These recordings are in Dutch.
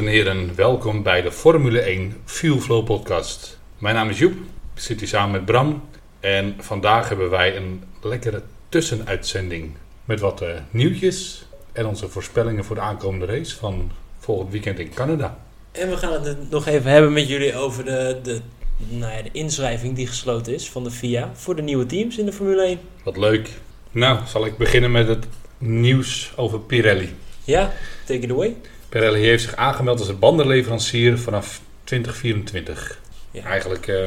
En heren, welkom bij de Formule 1 Fuel Flow podcast. Mijn naam is Joep, ik zit hier samen met Bram en vandaag hebben wij een lekkere tussenuitzending met wat uh, nieuwtjes en onze voorspellingen voor de aankomende race van volgend weekend in Canada. En we gaan het nog even hebben met jullie over de, de, nou ja, de inschrijving die gesloten is van de FIA voor de nieuwe teams in de Formule 1. Wat leuk. Nou, zal ik beginnen met het nieuws over Pirelli. Ja, take it away. Pirelli heeft zich aangemeld als een bandenleverancier vanaf 2024. Ja. Eigenlijk, eh,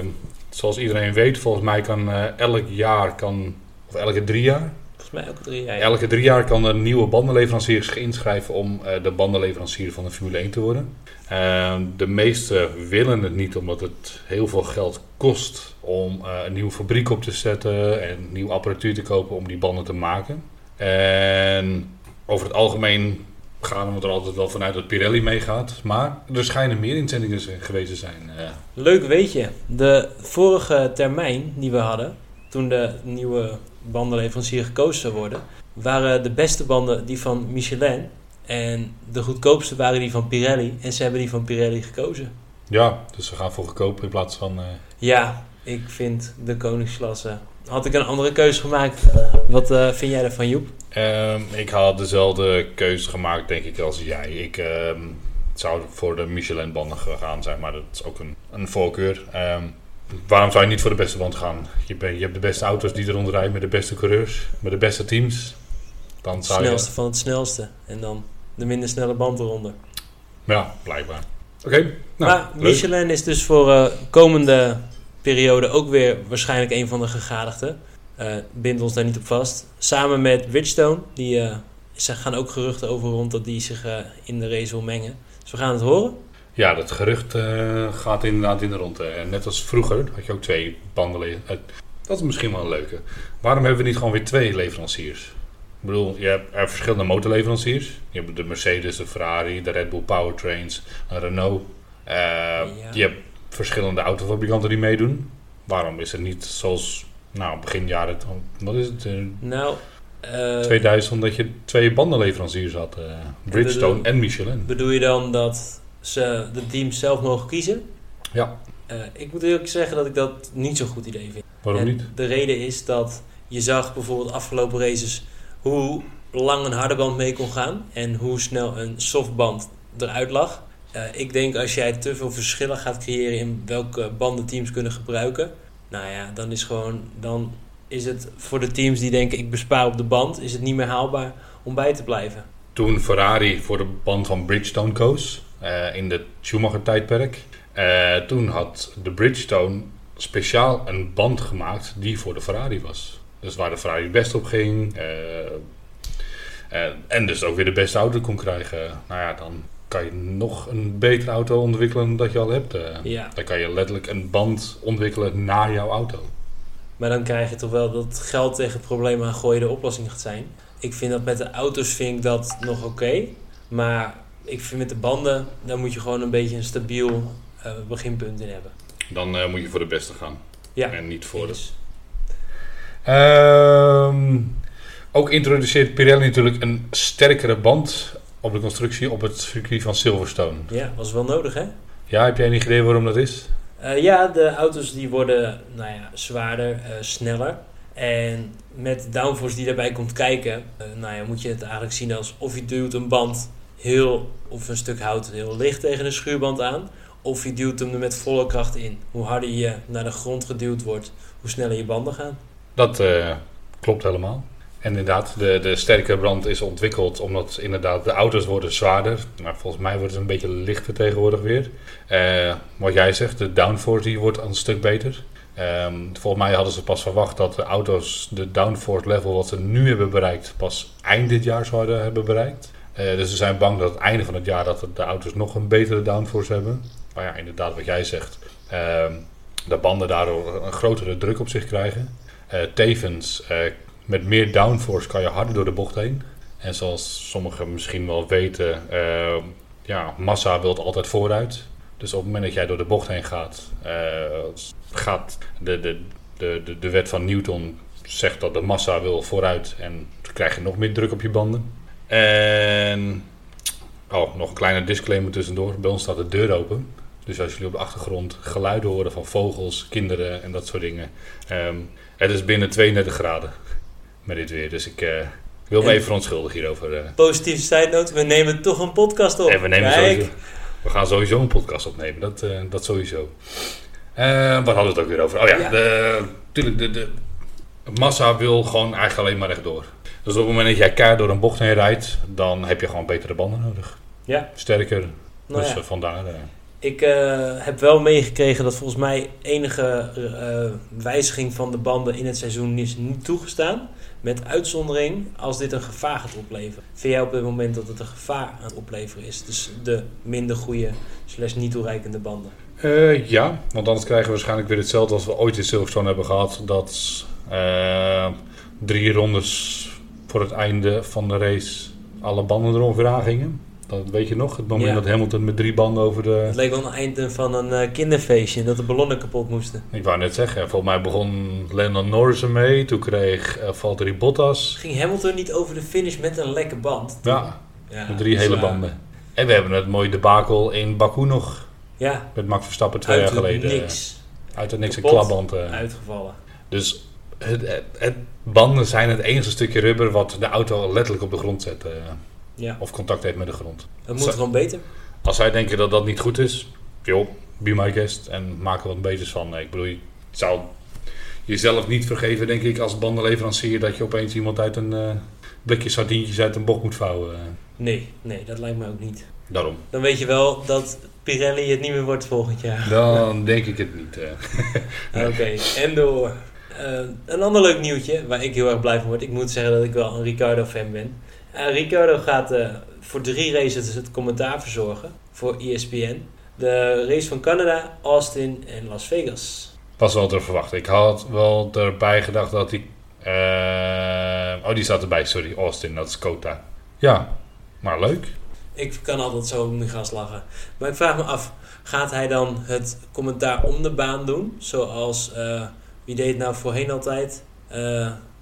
zoals iedereen weet, volgens mij kan uh, elk jaar, kan, of elke drie jaar, Volgens mij elke drie jaar. Elke drie jaar kan een nieuwe bandenleverancier zich inschrijven om uh, de bandenleverancier van de Formule 1 te worden. Uh, de meesten willen het niet omdat het heel veel geld kost om een nieuwe fabriek op te zetten en nieuwe apparatuur te kopen om die banden te maken. En over het algemeen gaan we er altijd wel vanuit dat Pirelli meegaat. Maar er schijnen meer inzendingen geweest te zijn. Uh. Leuk weet je, de vorige termijn die we hadden, toen de nieuwe bandenleverancier gekozen zou worden, waren de beste banden die van Michelin. En de goedkoopste waren die van Pirelli. En ze hebben die van Pirelli gekozen. Ja, dus ze gaan voor goedkoop in plaats van... Uh... Ja, ik vind de koningsklasse... Had ik een andere keuze gemaakt. Wat uh, vind jij ervan, Joep? Um, ik had dezelfde keuze gemaakt, denk ik, als jij. Ik um, zou voor de Michelin-banden gaan, zeg maar. Dat is ook een, een voorkeur. Um, waarom zou je niet voor de beste band gaan? Je, ben, je hebt de beste auto's die eronder rijden met de beste coureurs, met de beste teams. Dan het snelste je... van het snelste. En dan de minder snelle band eronder. Ja, blijkbaar. Oké. Okay, nou, maar Michelin is dus voor uh, komende periode ook weer waarschijnlijk een van de gegadigden. Uh, bind ons daar niet op vast. Samen met Bridgestone, die uh, ze gaan ook geruchten over rond dat die zich uh, in de race wil mengen. Dus we gaan het horen. Ja, dat gerucht gaat inderdaad in de ronde. En net als vroeger had je ook twee banden. dat is misschien wel een leuke. Waarom hebben we niet gewoon weer twee leveranciers? Ik bedoel, je hebt er verschillende motorleveranciers. Je hebt de Mercedes, de Ferrari, de Red Bull Powertrains, een Renault. Ja. Je hebt verschillende autofabrikanten die meedoen. Waarom is het niet zoals nou, begin jaren, wat is het? Uh, nou, uh, 2000 dat je twee bandenleveranciers had, uh, Bridgestone bedoel, en Michelin. Bedoel je dan dat ze de teams zelf mogen kiezen? Ja. Uh, ik moet eerlijk zeggen dat ik dat niet zo'n goed idee vind. Waarom en niet? De reden is dat je zag bijvoorbeeld afgelopen races hoe lang een harde band mee kon gaan en hoe snel een softband eruit lag. Ik denk als jij te veel verschillen gaat creëren in welke banden teams kunnen gebruiken, nou ja, dan is gewoon, dan is het voor de teams die denken ik bespaar op de band, is het niet meer haalbaar om bij te blijven. Toen Ferrari voor de band van Bridgestone koos, uh, in het Schumacher-tijdperk, uh, toen had de Bridgestone speciaal een band gemaakt die voor de Ferrari was. Dus waar de Ferrari best op ging. En dus ook weer de beste auto kon krijgen. Nou ja, dan kan je nog een betere auto ontwikkelen dan dat je al hebt. Ja. Dan kan je letterlijk een band ontwikkelen naar jouw auto. Maar dan krijg je toch wel dat geld tegen het probleem aan gooien de oplossing gaat zijn. Ik vind dat met de auto's vind ik dat nog oké. Okay, maar ik vind met de banden, daar moet je gewoon een beetje een stabiel uh, beginpunt in hebben. Dan uh, moet je voor de beste gaan. Ja. En niet voor de... Um, ook introduceert Pirelli natuurlijk een sterkere band op de constructie op het circuit van Silverstone. Ja, was wel nodig hè? Ja, heb jij een idee waarom dat is? Uh, ja, de auto's die worden nou ja, zwaarder, uh, sneller. En met downforce die daarbij komt kijken, uh, nou ja, moet je het eigenlijk zien als of je duwt een band heel, of een stuk hout heel licht tegen een schuurband aan. Of je duwt hem er met volle kracht in. Hoe harder je naar de grond geduwd wordt, hoe sneller je banden gaan. Dat klopt helemaal. En inderdaad, de, de sterke brand is ontwikkeld omdat inderdaad de auto's worden zwaarder. Maar volgens mij wordt het een beetje lichter tegenwoordig weer. Uh, wat jij zegt, de downforce die wordt een stuk beter. Um, volgens mij hadden ze pas verwacht dat de auto's de downforce level wat ze nu hebben bereikt pas eind dit jaar zouden hebben bereikt. Uh, dus ze zijn bang dat het einde van het jaar dat de auto's nog een betere downforce hebben. Maar ja, inderdaad wat jij zegt. Uh, de banden daardoor een grotere druk op zich krijgen. Uh, tevens met meer downforce kan je harder door de bocht heen. En zoals sommigen misschien wel weten, uh, ja, massa wilt altijd vooruit. Dus op het moment dat jij door de bocht heen gaat, uh, gaat de, de, de, de, de wet van Newton zegt dat de massa wil vooruit en dan krijg je nog meer druk op je banden. En Oh, nog een kleine disclaimer tussendoor. Bij ons staat de deur open. Dus als jullie op de achtergrond geluiden horen van vogels, kinderen en dat soort dingen. ehm, het is binnen 32 graden met dit weer. Dus ik eh, wil me En- even verontschuldigen hierover. eh. Positieve side note, we nemen toch een podcast op. En we, nemen Kijk. sowieso, we gaan sowieso een podcast opnemen, dat, eh, dat sowieso. Wat hadden we het ook weer over? Oh ja, Ja. De, tuurlijk, de, de massa wil gewoon eigenlijk alleen maar rechtdoor. Dus op het moment dat jij keihard door een bocht heen rijdt, dan heb je gewoon betere banden nodig. Ja. Sterker, Nou dus ja. vandaar. Ik heb wel meegekregen dat volgens mij enige wijziging van de banden in het seizoen is niet toegestaan. Met uitzondering als dit een gevaar gaat opleveren. Vind jij op het moment dat het een gevaar aan het opleveren is? Dus de minder goede slash niet toereikende banden. Eh, ja, want anders krijgen we waarschijnlijk weer hetzelfde als we ooit in Silverstone hebben gehad. Dat eh, drie rondes voor het einde van de race alle banden er ongeveer aangingen. Dat weet je nog, het moment Ja. dat Hamilton met drie banden over de... Het leek wel een einde van een eh, kinderfeestje en dat de ballonnen kapot moesten. Ik wou net zeggen, volgens mij begon Lennon Norris ermee. Toen kreeg eh, Valtteri Bottas. Ging Hamilton niet over de finish met een lekke band? Ja, Ja, met drie hele banden. En we hebben het mooie debakel in Baku nog. Ja, Met Max Verstappen twee uit jaar geleden. niks Uit het niks een Kapot. klapband. eh. uitgevallen. Dus het, het, het- banden zijn het enige stukje rubber wat de auto letterlijk op de grond zet. eh, Ja, of contact heeft met de grond. dat moet gewoon beter. Als zij denken dat dat niet goed is, joh, be my guest en maak er wat beters van. Ik bedoel, je zou jezelf niet vergeven, denk ik, als bandenleverancier dat je opeens iemand uit een eh blikje sardientjes uit een bocht moet vouwen. Nee, nee, dat lijkt me ook niet. daarom. Dan weet je wel dat Pirelli het niet meer wordt volgend jaar. Dan denk ik het niet. Oké, en door. Eh, een ander leuk nieuwtje waar ik heel erg blij van word. Ik moet zeggen dat ik wel een Ricardo-fan ben. Eh, Ricardo gaat eh, voor drie races het commentaar verzorgen voor ESPN. De race van Canada, Austin en Las Vegas. Was wel te verwachten. Ik had wel erbij gedacht dat hij... eh, oh, die staat erbij, sorry. Austin, dat is Kota. Ja, maar leuk. Ik kan altijd zo om die gast lachen. Maar ik vraag me af, gaat hij dan het commentaar om de baan doen? Zoals, wie deed het nou voorheen altijd?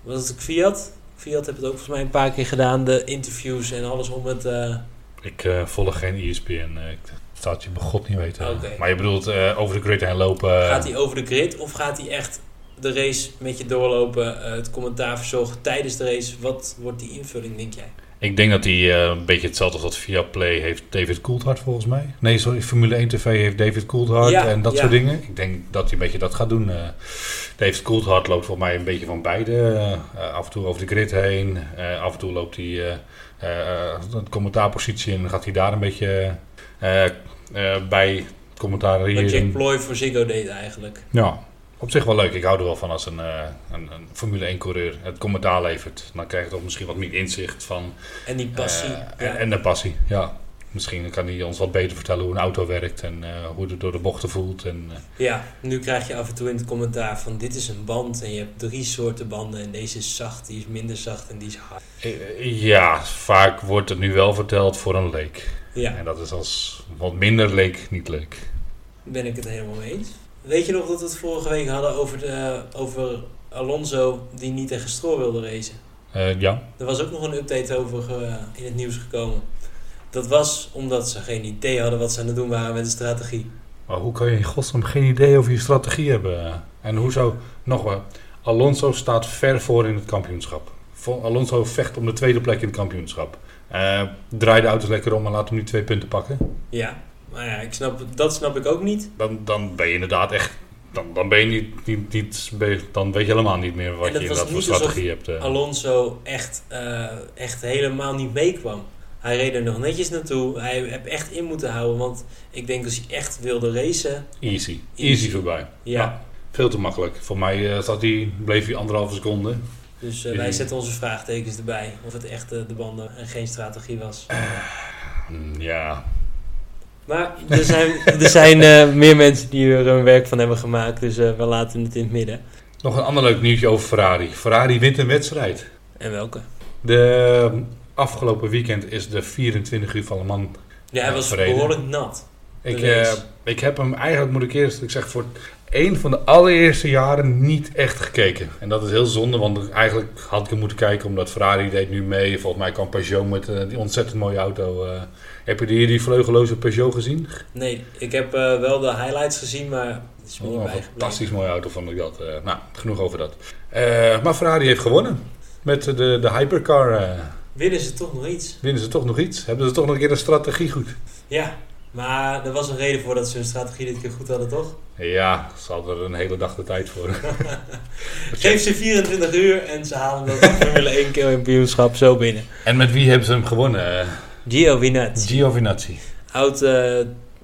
Was het Fiat? Fiat heeft het ook volgens mij een paar keer gedaan. De interviews en alles om het... eh, Ik eh, volg geen ESPN. eh, ik zou het je bij god niet weten. Maar je bedoelt over de grid heen lopen. Gaat hij over de grid of gaat hij echt de race met je doorlopen, het commentaar verzorgen tijdens de race? Wat wordt die invulling, denk jij? Ik denk dat hij eh, een beetje hetzelfde als wat via Play heeft David Coulthard volgens mij. Nee, sorry, Formule 1 TV heeft David Coulthard Ja, en dat ja. soort dingen. Ik denk dat hij een beetje dat gaat doen. eh. David Coulthard loopt volgens mij een beetje van beide. eh, af en toe over de grid heen. af en toe loopt hij de commentaarpositie en gaat hij daar een beetje bij commentaar Wat Jack. Ploy voor Ziggo deed eigenlijk. Ja, op zich wel leuk. Ik hou er wel van als een, eh, een, een Formule 1 coureur het commentaar levert. Dan krijg je toch misschien wat meer inzicht van En die passie. eh, ja. en, en de passie, ja. Misschien kan hij ons wat beter vertellen hoe een auto werkt en eh, hoe het door de bochten voelt. En, Ja, nu krijg je af en toe in het commentaar van dit is een band en je hebt drie soorten banden en deze is zacht, die is minder zacht en die is hard. ja, vaak wordt het nu wel verteld voor een leek. Ja, En dat is als wat minder leek niet leuk. ben ik het helemaal mee eens. Weet je nog dat we het vorige week hadden over, de, over Alonso die niet tegen Stroll wilde racen? Eh, ja, Er was ook nog een update over ge- in het nieuws gekomen. Dat was omdat ze geen idee hadden wat ze aan het doen waren met de strategie. maar hoe kan je in godsnaam geen idee over je strategie hebben? En hoe zou, nog wel, Alonso staat ver voor in het kampioenschap. Alonso vecht om de tweede plek in het kampioenschap. Eh, draai de auto's lekker om en laat hem nu twee punten pakken. Ja, maar ja, ik snap, dat snap ik ook niet. Dan, dan ben je inderdaad echt. Dan, dan ben je niet, niet, niet Dan weet je helemaal niet meer wat dat je was inderdaad voor strategie hebt. eh. Alonso echt, eh, echt helemaal niet meekwam. Hij reed er nog netjes naartoe. Hij heeft echt in moeten houden. Want ik denk als hij echt wilde racen. Easy. Easy. Easy voorbij. Ja. Veel te makkelijk. Voor mij eh, zat hij, bleef hij anderhalve seconde. Dus wij zetten onze vraagtekens erbij. Of het echt de banden en geen strategie was. Mm, Ja, Maar er zijn, er zijn eh, meer mensen die er een werk van hebben gemaakt. Dus eh, we laten het in het midden. Nog een ander leuk nieuwtje over Ferrari. Ferrari wint een wedstrijd. En welke? De eh, afgelopen weekend is de 24 uur van Le Mans. Ja, hij Ja, was verreden. behoorlijk nat. Ik, eh, ik heb hem eigenlijk, moet ik eerst, ik zeg voor een van de allereerste jaren niet echt gekeken. En dat is heel zonde, want eigenlijk had ik hem moeten kijken omdat Ferrari deed nu mee. Volgens mij kwam Peugeot met eh, die ontzettend mooie auto. eh. heb je die, die vleugeloze Peugeot gezien? Nee, ik heb eh, wel de highlights gezien, maar is me Oh, niet bijgebleven. fantastisch mooie auto vond ik dat. nou, genoeg over dat. Maar Ferrari heeft gewonnen. Met de, de hypercar Winnen ze toch nog iets? winnen ze toch nog iets. Hebben ze toch nog een keer een strategie goed. Ja, maar er was een reden voor dat ze hun strategie dit keer goed hadden, toch? Ja, ze hadden er een hele dag de tijd voor. Geef ze 24 uur en ze halen dat Formule 1 kampioenschap zo binnen. En met wie hebben ze hem gewonnen? Giovinazzi, Giovinazzi. oud, eh,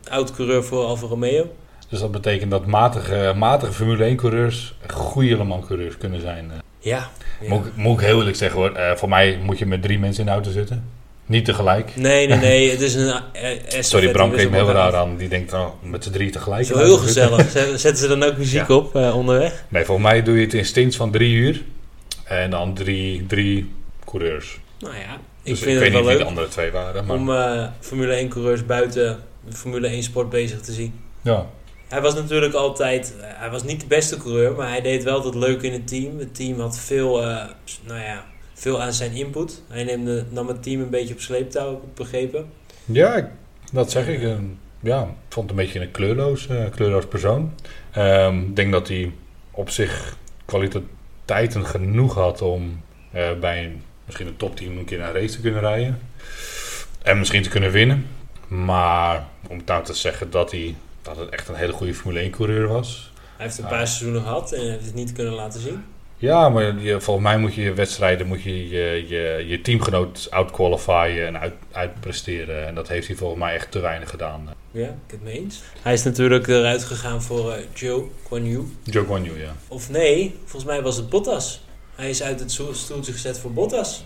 oud coureur voor Alfa Romeo. Dus dat betekent dat matige, matige Formule 1 coureurs goede Le Mans coureurs kunnen zijn. eh. Ja. ja. Moet, ik- moet ik heel eerlijk zeggen hoor. Eh, voor mij moet je met drie mensen in de auto zitten. Niet tegelijk. Nee, nee, nee. Het is een eh, estafette Sorry, Bram keek me heel raar aan. Die denkt oh, met z'n drie tegelijk. Zo heel gezellig. Zet- Zetten ze dan ook muziek Ja. op eh, onderweg? Nee, volgens mij doe je het in stints van drie uur. En dan drie, drie coureurs. Nou ja, ik Dus vind ik het weet wel niet wie de andere twee waren. Maar, om eh, Formule 1 coureurs buiten de Formule 1 sport bezig te zien. ja. Hij was natuurlijk altijd, eh, hij was niet de beste coureur, maar hij deed wel het leuk in het team. Het team had veel, eh, nou ja, veel aan zijn input. Hij neemde, nam het team een beetje op sleeptouw, heb ik begrepen. Ja, ik- dat zeg ik. Ehm, ja, ik vond het een beetje een kleurloos, eh, kleurloos persoon. Ehm, Ik denk dat hij op zich kwaliteiten genoeg had om eh, bij een, misschien een topteam een keer een race te kunnen rijden. En misschien te kunnen winnen. Maar om nou te zeggen dat hij dat het echt een hele goede Formule 1 coureur was. Hij heeft een Ah. paar seizoenen gehad en heeft het niet kunnen laten zien. Ja, maar je, volgens mij moet je je wedstrijden, moet je je, je, je teamgenoot outqualifyen en uit, uitpresteren. En dat heeft hij volgens mij echt te weinig gedaan. Ja, ik het mee eens. Hij is natuurlijk eruit gegaan voor eh, Joe Guan Yu. Joe Guan Yu, ja. Of nee, volgens mij was het Bottas. Hij is uit het stoel- stoeltje gezet voor Bottas.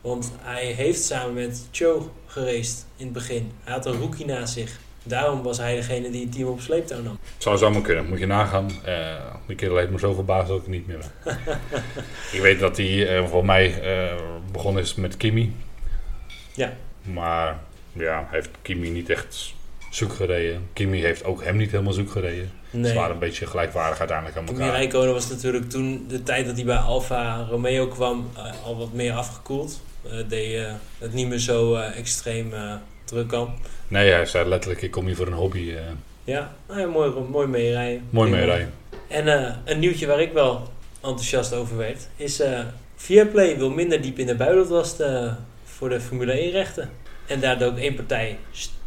Want hij heeft samen met Joe geraced in het begin. Hij had een rookie naast zich. Daarom was hij degene die het team op sleeptouw nam. Zou zomaar kunnen, moet je nagaan. Eh die kerel heeft me zo verbaasd dat ik niet meer ben. ik weet dat hij eh voor mij eh, begonnen is met Kimi. Ja. Maar ja, heeft Kimi niet echt zoek gereden. Kimi heeft ook hem niet helemaal zoek gereden. Nee. Ze waren een beetje gelijkwaardig uiteindelijk aan Kimi elkaar. Räikkönen was natuurlijk toen de tijd dat hij bij Alfa Romeo kwam al wat meer afgekoeld. Eh deed het niet meer zo extreem eh, druk kan. Nee, hij zei letterlijk, ik kom hier voor een hobby. eh, Ja, nou ja, mooi, mooi meerijden. mooi Prima. meerijden. En eh, een nieuwtje waar ik wel enthousiast over werd, is eh Viaplay wil minder diep in de buitenlast eh voor de Formule 1 rechten. En daar dook één partij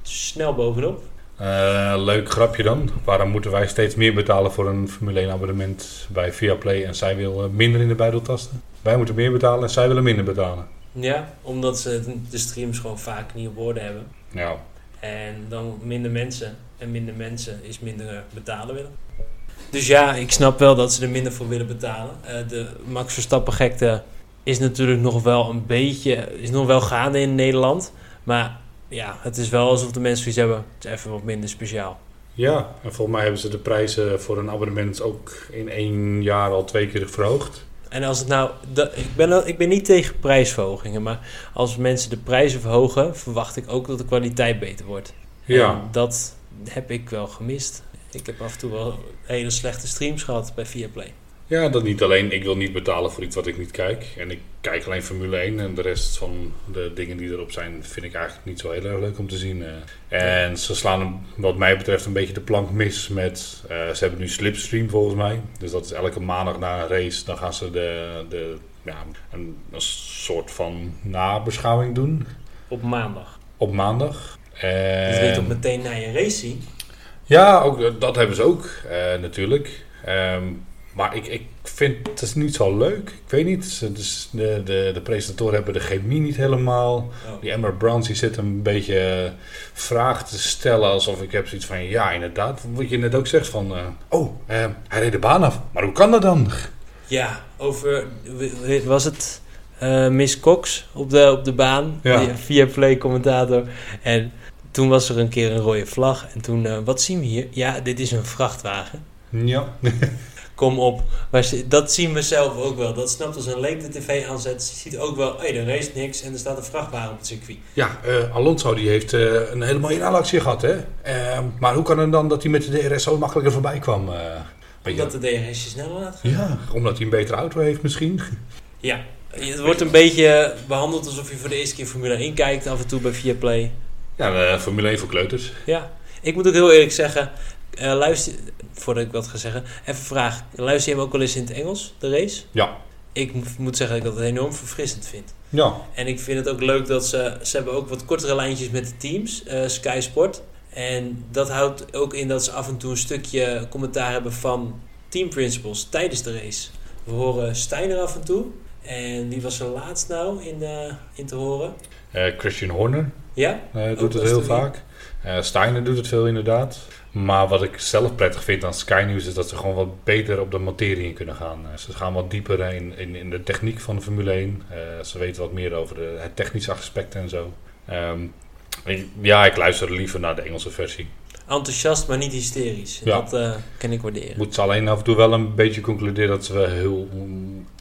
snel bovenop. Eh, leuk grapje dan. Waarom moeten wij steeds meer betalen voor een Formule 1 abonnement bij Viaplay en zij wil eh, minder in de buidel tasten? Wij moeten meer betalen en zij willen minder betalen. Ja, omdat ze de streams gewoon vaak niet op orde hebben. Ja, En dan minder mensen. En minder mensen is minder eh, betalen willen. Dus ja, ik snap wel dat ze er minder voor willen betalen. Eh, de Max Verstappen gekte is natuurlijk nog wel een beetje... is nog wel gaande in Nederland. Maar ja, het is wel alsof de mensen zoiets hebben... het is even wat minder speciaal. Ja, en volgens mij hebben ze de prijzen voor een abonnement ook in één jaar al twee keer verhoogd. En als het nou... dat- ik, ben, ik ben niet tegen prijsverhogingen. Maar als mensen de prijzen verhogen... verwacht ik ook dat de kwaliteit beter wordt. Ja, En dat heb ik wel gemist. Ik heb af en toe wel hele slechte streams gehad bij Viaplay. Ja, dat niet alleen. Ik wil niet betalen voor iets wat ik niet kijk. En ik kijk alleen Formule 1 en de rest van de dingen die erop zijn vind ik eigenlijk niet zo heel erg leuk om te zien. eh. En ze slaan wat mij betreft een beetje de plank mis met... eh, ze hebben nu Slipstream volgens mij. Dus dat is elke maandag na een race. Dan gaan ze de, de, ja, een, een soort van nabeschouwing doen Op maandag. op maandag. En... Dat wil je toch meteen naar je race zien? Ja, ook, dat hebben ze ook eh, natuurlijk. Ehm, maar ik, ik vind het is niet zo leuk. Ik weet niet. Dus de, de, de presentatoren hebben de chemie niet helemaal. Oh. Die Emma Browns die zit een beetje vragen te stellen alsof ik heb zoiets van ja, inderdaad. Wat je net ook zegt van eh, oh, eh, hij reed de baan af. Maar hoe kan dat dan? Ja, over... Was het eh, Miss Cox op de, op de baan? Ja. Die Viaplay commentator. En toen was er een keer een rode vlag. En toen, wat zien we hier? Ja, dit is een vrachtwagen. Ja. kom op. Maar dat zien we zelf ook wel. Dat snapt als een leek de tv aanzet. Je ziet ook wel, hé, er race niks en er staat een vrachtwagen op het circuit. Ja, eh, Alonso die heeft eh, een hele mooie inhaalactie gehad. Hè? Eh, maar hoe kan het dan dat hij met de DRS zo makkelijker voorbij kwam? eh? Omdat de DRS je sneller laat gaan. ja, omdat hij een betere auto heeft misschien. Ja, het wordt een beetje behandeld alsof je voor de eerste keer Formule 1 kijkt af en toe bij Viaplay. Ja, Formule 1 voor kleuters. Ja, ik moet ook heel eerlijk zeggen, luister, voordat ik wat ga zeggen, even een vraag. Luister je hem ook wel eens in het Engels, de race? Ja. Ik mo- moet zeggen dat ik dat enorm verfrissend vind. Ja, En ik vind het ook leuk dat ze, ze hebben ook wat kortere lijntjes met de teams, eh, Sky Sport. En dat houdt ook in dat ze af en toe een stukje commentaar hebben van team principles tijdens de race. We horen Steiner af en toe. En wie was er laatst nou in, in te horen? Eh, Christian Horner Ja? Ook doet het heel vaak. Steiner doet het veel inderdaad. Maar wat ik zelf prettig vind aan Sky News is dat ze gewoon wat beter op de materie in kunnen gaan. Eh, ze gaan wat dieper in, in, in de techniek van de Formule 1. Eh, ze weten wat meer over de, het technische aspect en zo. Ehm, ik- ja, ik luister liever naar de Engelse versie. Enthousiast, maar niet hysterisch. Ja. Dat eh, kan ik waarderen. Moet ze alleen af en toe wel een beetje concluderen dat ze wel heel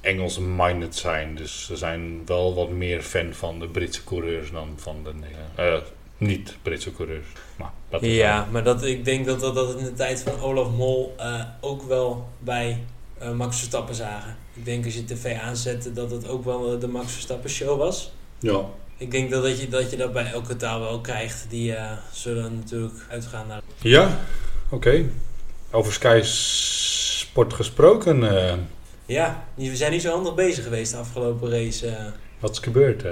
Engels-minded zijn. Dus ze zijn wel wat meer fan van de Britse coureurs dan van de eh, eh, niet-Britse coureurs. Maar dat is Ja, maar dat, ik denk dat dat, dat in de tijd van Olaf Mol eh, ook wel bij eh, Max Verstappen zagen. Ik denk als je tv aanzette dat het ook wel de Max Verstappen show was. Ja. Ik denk dat, dat, je, dat je dat bij elke taal wel krijgt. Die eh, zullen natuurlijk uitgaan naar... Ja, oké. Over Sky Sport gesproken, Ja, we zijn niet zo handig bezig geweest de afgelopen race. wat is gebeurd?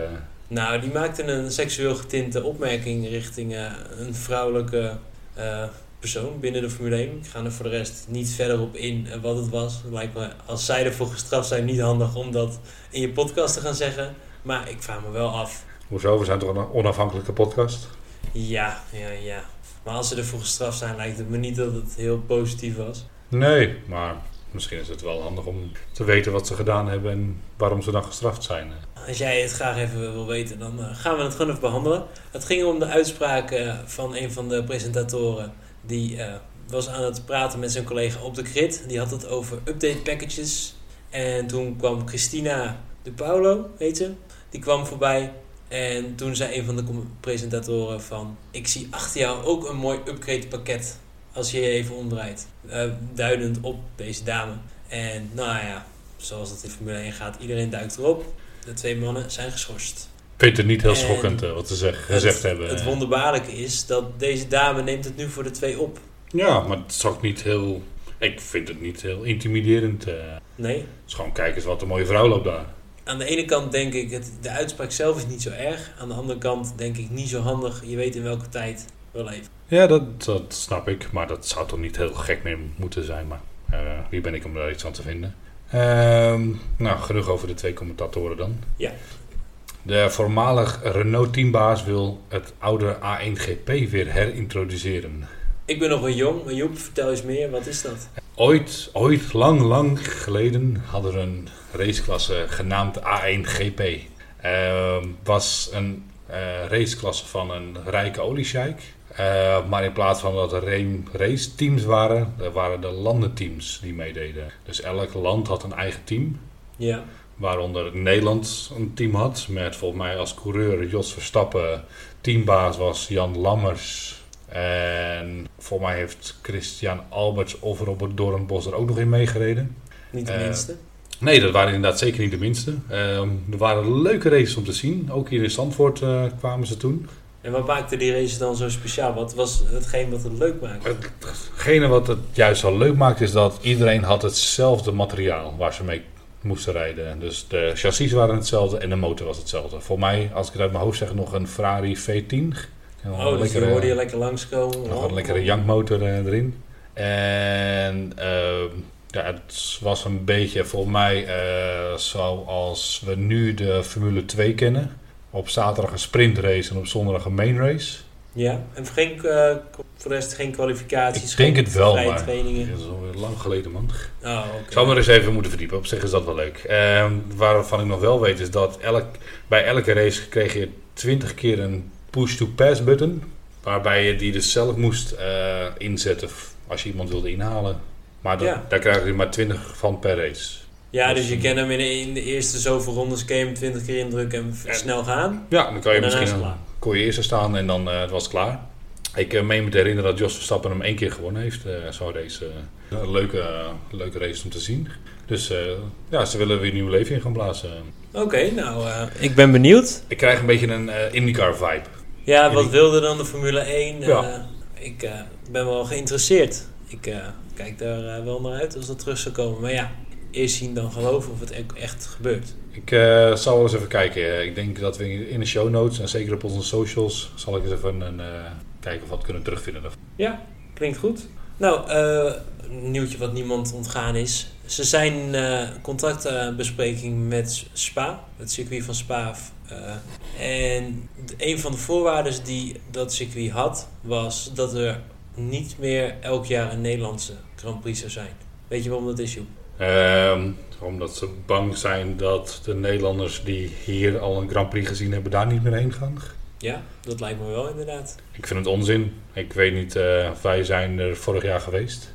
Nou, die maakten een seksueel getinte opmerking richting eh, een vrouwelijke eh, persoon binnen de Formule 1. Ik ga er voor de rest niet verder op in eh, wat het was. Het lijkt me, als zij ervoor gestraft zijn, niet handig om dat in je podcast te gaan zeggen. Maar ik vraag me wel af. Hoezo? We zijn toch een onafhankelijke podcast? Ja, ja, ja. Maar als ze ervoor gestraft zijn, lijkt het me niet dat het heel positief was. Nee, maar misschien is het wel handig om te weten wat ze gedaan hebben en waarom ze dan gestraft zijn. Als jij het graag even wil weten, dan eh, gaan we het gewoon even behandelen. Het ging om de uitspraak eh, van een van de presentatoren. Die eh, was aan het praten met zijn collega op de grid. Die had het over update packages. En toen kwam Christina de Paulo, heet ze. Die kwam voorbij. En toen zei een van de presentatoren van... Ik zie achter jou ook een mooi upgrade pakket. Als je je even omdraait. Eh, duidend op deze dame. En nou ja, zoals het in Formule 1 gaat. Iedereen duikt erop. De twee mannen zijn geschorst. Vind het niet heel En schokkend eh, wat ze zeg, gezegd het, hebben. Het wonderbaarlijke is dat deze dame neemt het nu voor de twee op. Ja, maar het is ook niet heel... Ik vind het niet heel intimiderend. eh. Het Nee. is gewoon kijk eens wat een mooie vrouw loopt daar. Aan de ene kant denk ik, het, de uitspraak zelf is niet zo erg. Aan de andere kant denk ik niet zo handig. Je weet in welke tijd we leven. Ja, dat, dat snap ik. Maar dat zou toch niet heel gek meer moeten zijn. Maar eh, wie ben ik om daar iets aan te vinden? Ehm, nou, genoeg over de twee commentatoren dan. Ja. De voormalig Renault-teambaas wil het oude A1GP weer herintroduceren. Ik ben nog wel jong, maar Joep, vertel eens meer. Wat is dat? Ooit, ooit, lang, lang geleden hadden we een raceklasse genaamd A1GP. Ehm was een eh, raceklasse van een rijke oliesjeik. Eh, maar in plaats van dat er race raceteams waren, er waren de landenteams die meededen. Dus elk land had een eigen team. Ja. Waaronder Nederland een team had. Met volgens mij als coureur Jos Verstappen. Teambaas was Jan Lammers. En volgens mij heeft Christian Alberts of Robert Doornbos er ook nog in meegereden. Niet de Eh, minste. Nee, dat waren inderdaad zeker niet de minste. Ehm, er waren leuke races om te zien. Ook hier in Zandvoort eh, kwamen ze toen. En wat maakte die race dan zo speciaal? Wat was hetgeen wat het leuk maakte? Hetgene wat het juist zo leuk maakt is dat iedereen had hetzelfde materiaal waar ze mee moesten rijden. Dus de chassis waren hetzelfde en de motor was hetzelfde. Voor mij, als ik het uit mijn hoofd zeg, nog een Ferrari V10. Oh, dus die hoorde je lekker langskomen. Nog Oh. een lekkere jankmotor eh, erin. En ehm, ja, het was een beetje voor mij eh, zoals we nu de Formule 2 kennen. Op zaterdag een sprintrace en op zondag een main race. Ja, en geen, eh, voor de rest geen kwalificaties? Ik denk geen het wel, maar trainingen? dat is alweer lang geleden man. Oh, oké. Ik zou me er eens even moeten verdiepen. Op zich is dat wel leuk. Ehm, waarvan ik nog wel weet is dat elk, bij elke race kreeg je 20 keer een push-to-pass button. Waarbij je die dus zelf moest eh, inzetten als je iemand wilde inhalen. Maar Ja. daar krijg je maar 20 van per race. Ja, Dus, je kan hem in de, eerste zoveel rondes hem 20 keer indrukken en En- snel gaan. Ja, dan kan je misschien het een, kon je eerst staan en dan eh, het was het klaar. Ik eh, meen me te herinneren dat Jos Verstappen hem één keer gewonnen heeft. eh race. eh, een leuke, leuke race om te zien. Dus eh, ja, ze willen weer nieuw leven in gaan blazen. Oké, nou, eh, ik ben benieuwd. Ik krijg een beetje een IndyCar vibe. Ja, wat wilde dan de Formule 1? Ja. Ik ben wel geïnteresseerd. Ik kijk daar wel naar uit als dat terug zou komen. Maar ja, eerst zien dan geloven of het e- echt gebeurt. Ik eh, zal wel eens even kijken. Ik denk dat we in de show notes en zeker op onze socials zal ik eens even een, eh, kijken of we wat kunnen terugvinden. Ja, klinkt goed. Nou, eh, een nieuwtje wat niemand ontgaan is. Ze zijn contractbespreking met Spa, het circuit van Spa. en een van de voorwaarden die dat circuit had, was dat er niet meer elk jaar een Nederlandse Grand Prix zou zijn. Weet je waarom dat is, Joep? Ehm, omdat ze bang zijn dat de Nederlanders die hier al een Grand Prix gezien hebben, daar niet meer heen gaan. Ja, dat lijkt me wel inderdaad. Ik vind het onzin. Ik weet niet, eh, wij zijn er vorig jaar geweest.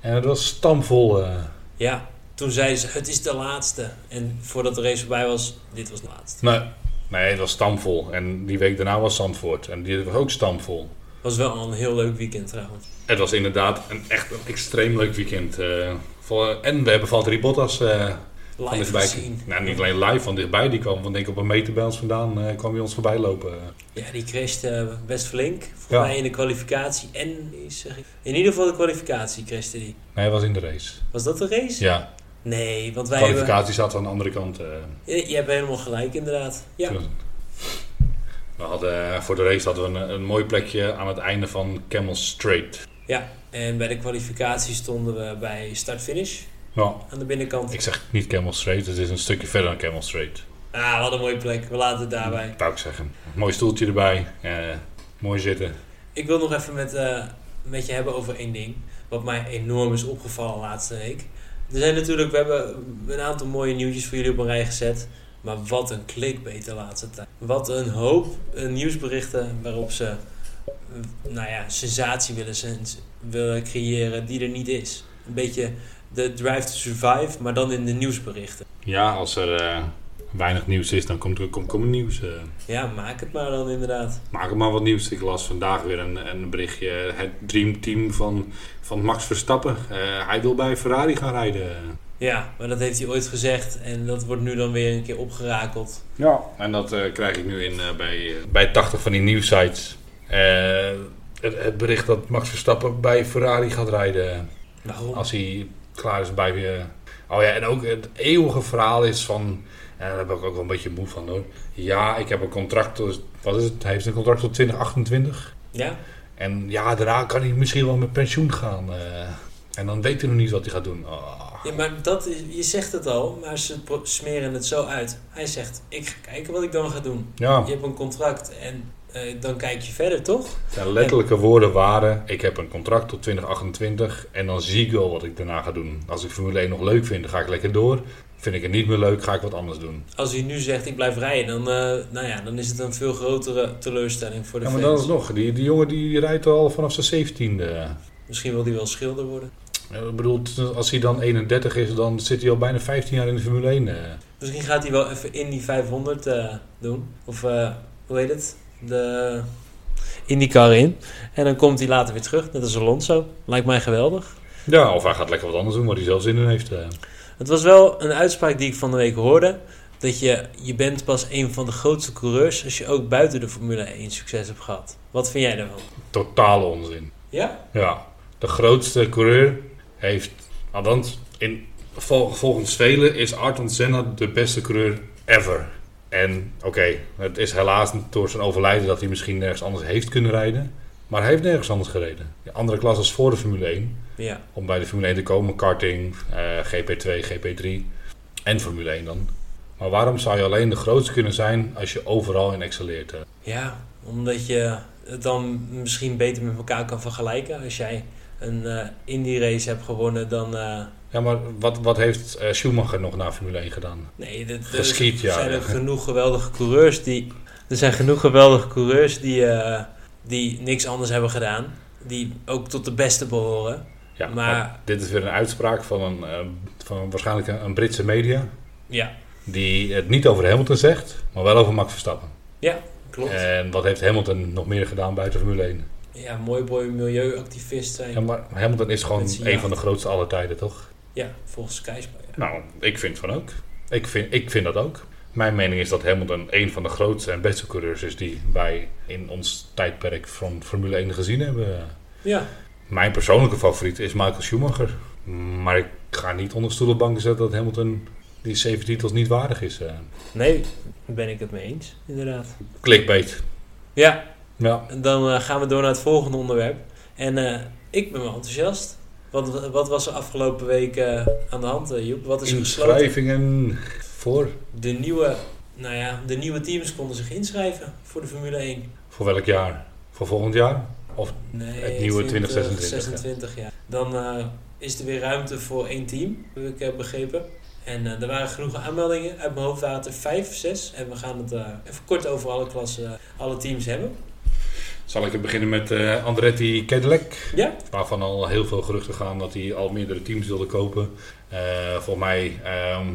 En het was stamvol. eh. Ja, toen zei ze, het is de laatste. En voordat de race voorbij was, dit was de laatste. nee, nee, het was stamvol. En die week daarna was Zandvoort. En die was ook stamvol. Was wel een heel leuk weekend trouwens. Het was inderdaad een echt een extreem leuk weekend. eh. Voor- en we hebben Valtteri Bottas eh van Live dichtbij. gezien. Nou, niet alleen live van dichtbij. Die kwam van denk ik op een meter bij ons vandaan. eh, kwam hij ons voorbij lopen. Ja, die crashte eh, best flink. Voor Ja. mij in de kwalificatie. En, zeg ik, in ieder geval de kwalificatie crashte die. Nee, hij was in de race. Was dat de race? Ja, Nee, want wij de hebben... kwalificatie zat aan de andere kant. Je, je hebt helemaal gelijk, inderdaad. Ja, We hadden, voor de race hadden we een, een mooi plekje aan het einde van Camel Straight. ja. En bij de kwalificatie stonden we bij start-finish. Ja, Aan de binnenkant. ik zeg niet Camel Straight, het is een stukje verder dan Camel Straight. Ah, wat een mooie plek. We laten het daarbij. Wou ik zeggen. Mooi stoeltje erbij, eh, mooi zitten. Ik wil nog even met, eh, met je hebben over één ding. Wat mij enorm is opgevallen laatste week. Er zijn natuurlijk, we hebben een aantal mooie nieuwtjes voor jullie op een rij gezet. Maar wat een clickbait de laatste tijd. Wat een hoop eh, nieuwsberichten waarop ze, nou ja, sensatie willen, sens- willen creëren die er niet is. Een beetje de drive to survive, maar dan in de nieuwsberichten. Ja, als er eh, weinig nieuws is, dan komt er komt er nieuws. eh. Ja, maak het maar dan inderdaad. maak er maar wat nieuws. Ik las vandaag weer een, een berichtje. Het dreamteam van, van Max Verstappen. Eh, hij wil bij Ferrari gaan rijden. Ja, maar dat heeft hij ooit gezegd en dat wordt nu dan weer een keer opgerakeld. Ja. En dat eh, krijg ik nu in eh, bij, bij 80 van die nieuwsites. Eh, het, bericht dat Max Verstappen bij Ferrari gaat rijden. Waarom? Als hij klaar is bij weer. Oh ja, en ook het eeuwige verhaal is van. En daar heb ik ook wel een beetje moe van hoor. Ja, ik heb een contract tot. Wat is het? Hij heeft een contract tot 2028. Ja? En ja, daarna kan hij misschien wel met pensioen gaan. eh. en dan weet hij nog niet wat hij gaat doen. Ah. Ja, maar dat is, je zegt het al, maar ze smeren het zo uit. Hij zegt, ik ga kijken wat ik dan ga doen. Ja, Je hebt een contract en eh, dan kijk je verder, toch? zijn letterlijke woorden waren: ik heb een contract tot 2028 en dan zie ik wel wat ik daarna ga doen. Als ik Formule 1 nog leuk vind, dan ga ik lekker door. Vind ik het niet meer leuk, ga ik wat anders doen. Als hij nu zegt, ik blijf rijden, dan, eh, nou ja, dan is het een veel grotere teleurstelling voor de Ja, maar fans. dan is nog, die, die jongen die rijdt al vanaf zijn 17e. Misschien wil hij wel schilder worden. Ik bedoel, als hij dan 31 is, dan zit hij al bijna 15 jaar in de Formule 1. eh. Misschien gaat hij wel even in die 500 eh, doen. Of, hoe heet het? De IndyCar in. En dan komt hij later weer terug, net als Alonso. Lijkt mij geweldig. Ja, of hij gaat lekker wat anders doen waar hij zelf zin in heeft. eh. Het was wel een uitspraak die ik van de week hoorde. Dat je, je bent pas een van de grootste coureurs als je ook buiten de Formule 1 succes hebt gehad. Wat vind jij daarvan? Totale onzin. Ja? Ja, de grootste coureur heeft, althans, in, vol- volgens velen is Ayrton Senna de beste coureur ever. En oké, het is helaas door zijn overlijden dat hij misschien nergens anders heeft kunnen rijden. Maar hij heeft nergens anders gereden. De andere klasses voor de Formule 1. Ja. om bij de Formule 1 te komen. Karting, eh, GP2, GP3 en Formule 1 dan. Maar waarom zou je alleen de grootste kunnen zijn als je overal in excelleert? eh? Ja, omdat je het dan misschien beter met elkaar kan vergelijken. Als jij een eh Indy race hebt gewonnen, dan... eh, Ja, maar wat, wat heeft eh, Schumacher nog na Formule 1 gedaan? nee, dat, Geschiet, er ja. zijn er genoeg geweldige coureurs die... Er zijn genoeg geweldige coureurs die, eh, die niks anders hebben gedaan. Die ook tot de beste behoren. Ja, Maar- maar dit is weer een uitspraak van, een, eh, van waarschijnlijk een, een Britse media. Ja, Die het niet over Hamilton zegt, maar wel over Max Verstappen. klopt. En wat heeft Hamilton nog meer gedaan buiten Formule 1? Ja, mooi boy milieuactivist zijn. Ja, maar Hamilton is gewoon een van de grootste aller tijden, toch? Ja, volgens ja. Nou, ik vind van ook. Ik vind, ik vind dat ook. Mijn mening is dat Hamilton een van de grootste en beste coureurs is die wij in ons tijdperk van Formule 1 gezien hebben. Ja, Mijn persoonlijke favoriet is Michael Schumacher. Maar ik ga niet onder stoel op banken zetten dat Hamilton die zeven titels niet waardig is. eh. nee, daar ben ik het mee eens, inderdaad. Clickbait. Ja, Ja. dan eh, gaan we door naar het volgende onderwerp. En eh, ik ben wel enthousiast. Wat, wat was er afgelopen week eh, aan de hand, eh, Joep? Wat is? Inschrijvingen voor. De nieuwe, nou ja, de nieuwe teams konden zich inschrijven voor de Formule 1. Voor welk jaar? Voor volgend jaar? Nee, Het nieuwe 2026, 2026, ja. Dan eh, is er weer ruimte voor één team, heb ik begrepen. En er waren genoeg aanmeldingen. Uit mijn hoofd waren het er vijf, zes. En we gaan het even kort over alle klassen, alle teams hebben. Zal ik beginnen met eh, Andretti Cadillac? Ja? Waarvan al heel veel geruchten gaan dat hij al meerdere teams wilde kopen. Eh voor mij ehm,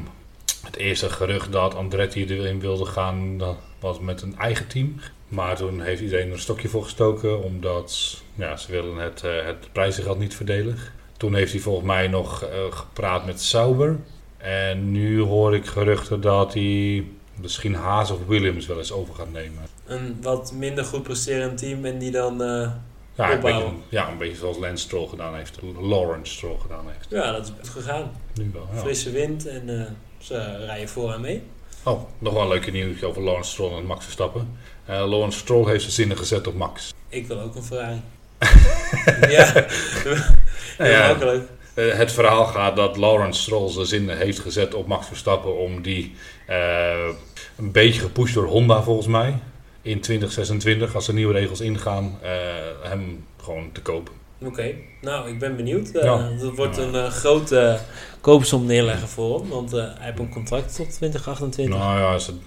het eerste gerucht dat Andretti erin wilde gaan, dat was met een eigen team. Maar toen heeft iedereen er een stokje voor gestoken, omdat ja, ze willen het, eh, het prijzengeld niet verdelen. Toen heeft hij volgens mij nog gepraat met Sauber. En nu hoor ik geruchten dat hij misschien Haas of Williams wel eens over gaat nemen. Een wat minder goed presterend team en die dan... eh, Ja, een beetje, ja, een beetje zoals Lance Stroll gedaan heeft. Lawrence Stroll gedaan heeft. ja, dat is goed gegaan. Nu wel, ja. Frisse wind en eh, ze rijden voor en mee. Oh, nog wel een leuke nieuws over Lawrence Stroll en Max Verstappen. Eh Lawrence Stroll heeft zijn zinnen gezet op Max. Ik wil ook een Ferrari. ja, Nou heel ja, makkelijk. eh, het verhaal gaat dat Lawrence Stroll zijn zinnen heeft gezet op Max Verstappen om die een beetje gepusht door Honda volgens mij in 2026 als de nieuwe regels ingaan eh, hem gewoon te kopen. Oké, nou ik ben benieuwd. Ja. Dat wordt een eh, grote koopsom neerleggen voor hem, want hij heeft een contract tot 2028. Nou ja, zijn-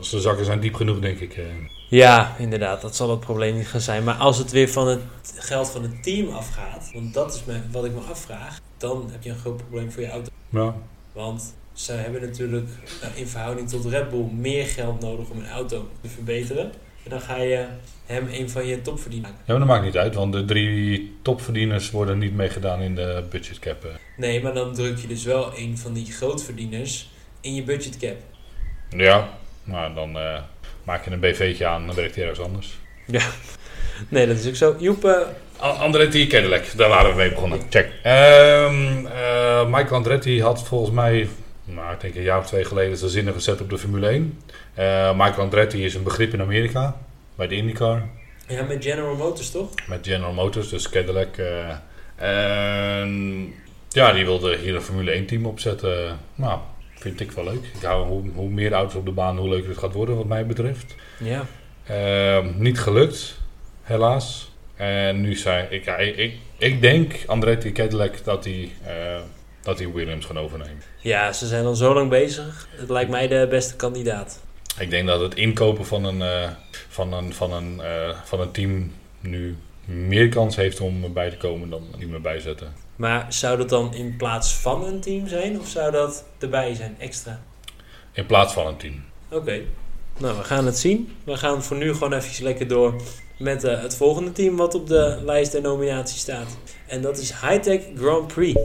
zakken zijn diep genoeg denk ik. Ja, inderdaad, dat zal het probleem niet gaan zijn. Maar als het weer van het geld van het team afgaat, want dat is me, wat ik me afvraag, dan heb je een groot probleem voor je auto. Ja. Want ze hebben natuurlijk eh, in verhouding tot Red Bull meer geld nodig om een auto te verbeteren. En dan ga je hem een van je topverdieners maken. ja, maar dat maakt niet uit, want de drie topverdieners worden niet meegedaan in de budgetcap. eh. Nee, maar dan druk je dus wel een van die grootverdieners in je budgetcap. Ja, nou dan eh, maak je een BV'tje aan en dan werkt hij ergens anders. Nee, dat is ook zo. Joep, Andretti Cadillac, daar waren we mee begonnen. Check. Ehm, eh, Michael Andretti had volgens mij, nou, ik denk een jaar of twee geleden, zijn zinnen gezet op de Formule 1. Eh, Michael Andretti is een begrip in Amerika, bij de IndyCar, ja, met General Motors toch? met General Motors, dus Cadillac. eh, en ja, die wilde hier een Formule 1 team opzetten. Nou, vind ik wel leuk. Ik hou hoe, hoe meer auto's op de baan, hoe leuker het gaat worden wat mij betreft. Ja. Ehm, niet gelukt, helaas. En nu zei ik, ja, ik, ik, ik denk Andretti Cadillac dat hij, eh, dat hij Williams gaan overnemen. Ja, ze zijn al zo lang bezig. Het lijkt mij de beste kandidaat. Ik denk dat het inkopen van een, eh, van een, van een, eh, van een team nu meer kans heeft om erbij te komen dan die erbij zetten. Maar zou dat dan in plaats van een team zijn? Of zou dat erbij zijn, extra? In plaats van een team. Oké. Nou, we gaan het zien. We gaan voor nu gewoon even lekker door met eh, het volgende team wat op de lijst der nominatie staat. En dat is Hightech Grand Prix.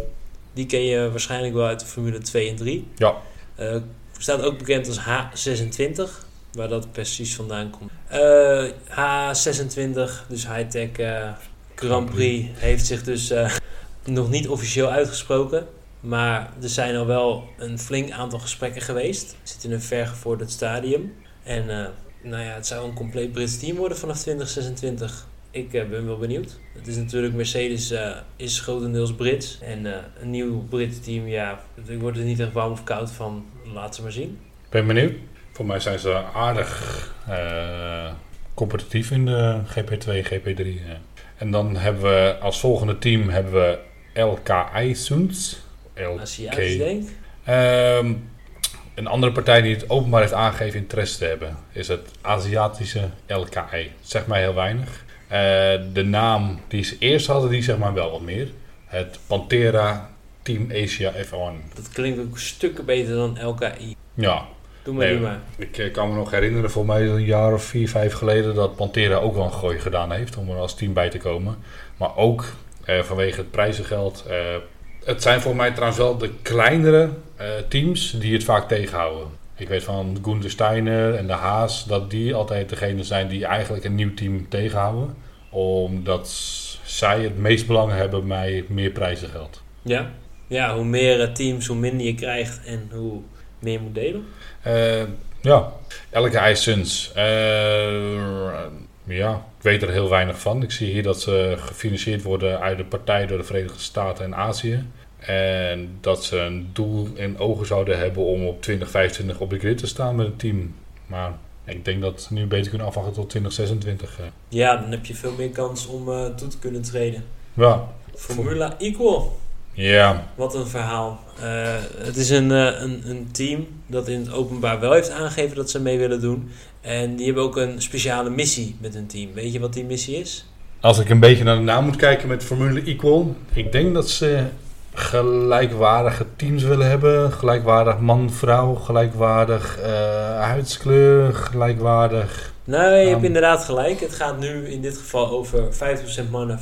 Die ken je waarschijnlijk wel uit de Formule 2 en 3. Ja. Eh, staat ook bekend als H26, waar dat precies vandaan komt. Eh, H26, dus Hightech eh, Grand Prix, heeft zich dus eh, nog niet officieel uitgesproken. Maar er zijn al wel een flink aantal gesprekken geweest. Zit in een vergevorderd stadium. En eh, nou ja, het zou een compleet Brits team worden vanaf 2026. Ik eh, ben wel benieuwd. Het is natuurlijk, Mercedes eh, is grotendeels Brits. En eh, een nieuw Brits team, ja, ik word er niet echt warm of koud van. Laat ze maar zien. Ben benieuwd. Voor mij zijn ze aardig competitief in de GP2 en GP3. eh. En dan hebben we als volgende team hebben we LKI. Aziatisch LK. denk Ehm, een andere partij die het openbaar heeft aangegeven interesse te hebben, is het Aziatische LKI. Zegt mij heel weinig. Eh, de naam die ze eerst hadden, die zegt maar wel wat meer. Het Pantera Team Asia F1. Dat klinkt ook stukken beter dan LKI. Ja, Doe maar Nee, maar. ik eh, kan me nog herinneren, voor mij een jaar of vier, vijf geleden, dat Pantera ook wel een gooi gedaan heeft om er als team bij te komen. Maar ook eh, vanwege het prijzengeld. eh, het zijn voor mij trouwens wel de kleinere eh, teams die het vaak tegenhouden. Ik weet van Gunther Steiner en de Haas dat die altijd degene zijn die eigenlijk een nieuw team tegenhouden. Omdat zij het meest belang hebben bij meer prijzengeld. Ja? Ja, hoe meer eh, teams, hoe minder je krijgt en hoe meer je moet delen. Eh, ja, elke IJsuns. Eh ja, ik weet er heel weinig van. Ik zie hier dat ze gefinancierd worden uit de partij door de Verenigde Staten en Azië. En dat ze een doel in ogen zouden hebben om op 2025 op de grid te staan met het team. Maar ik denk dat ze nu beter kunnen afwachten tot 2026. eh. Ja, dan heb je veel meer kans om eh, toe te kunnen treden. Ja, Formula Equal. ja, Wat een verhaal. Eh, het is een, een, een team dat in het openbaar wel heeft aangegeven dat ze mee willen doen. En die hebben ook een speciale missie met hun team. Weet je wat die missie is? Als ik een beetje naar de naam moet kijken met Formule Equal. Ik denk dat ze gelijkwaardige teams willen hebben. Gelijkwaardig man-vrouw, gelijkwaardig eh, huidskleur, gelijkwaardig... Nou, je hebt Um, inderdaad gelijk. Het gaat nu in dit geval over 50% mannen, 50%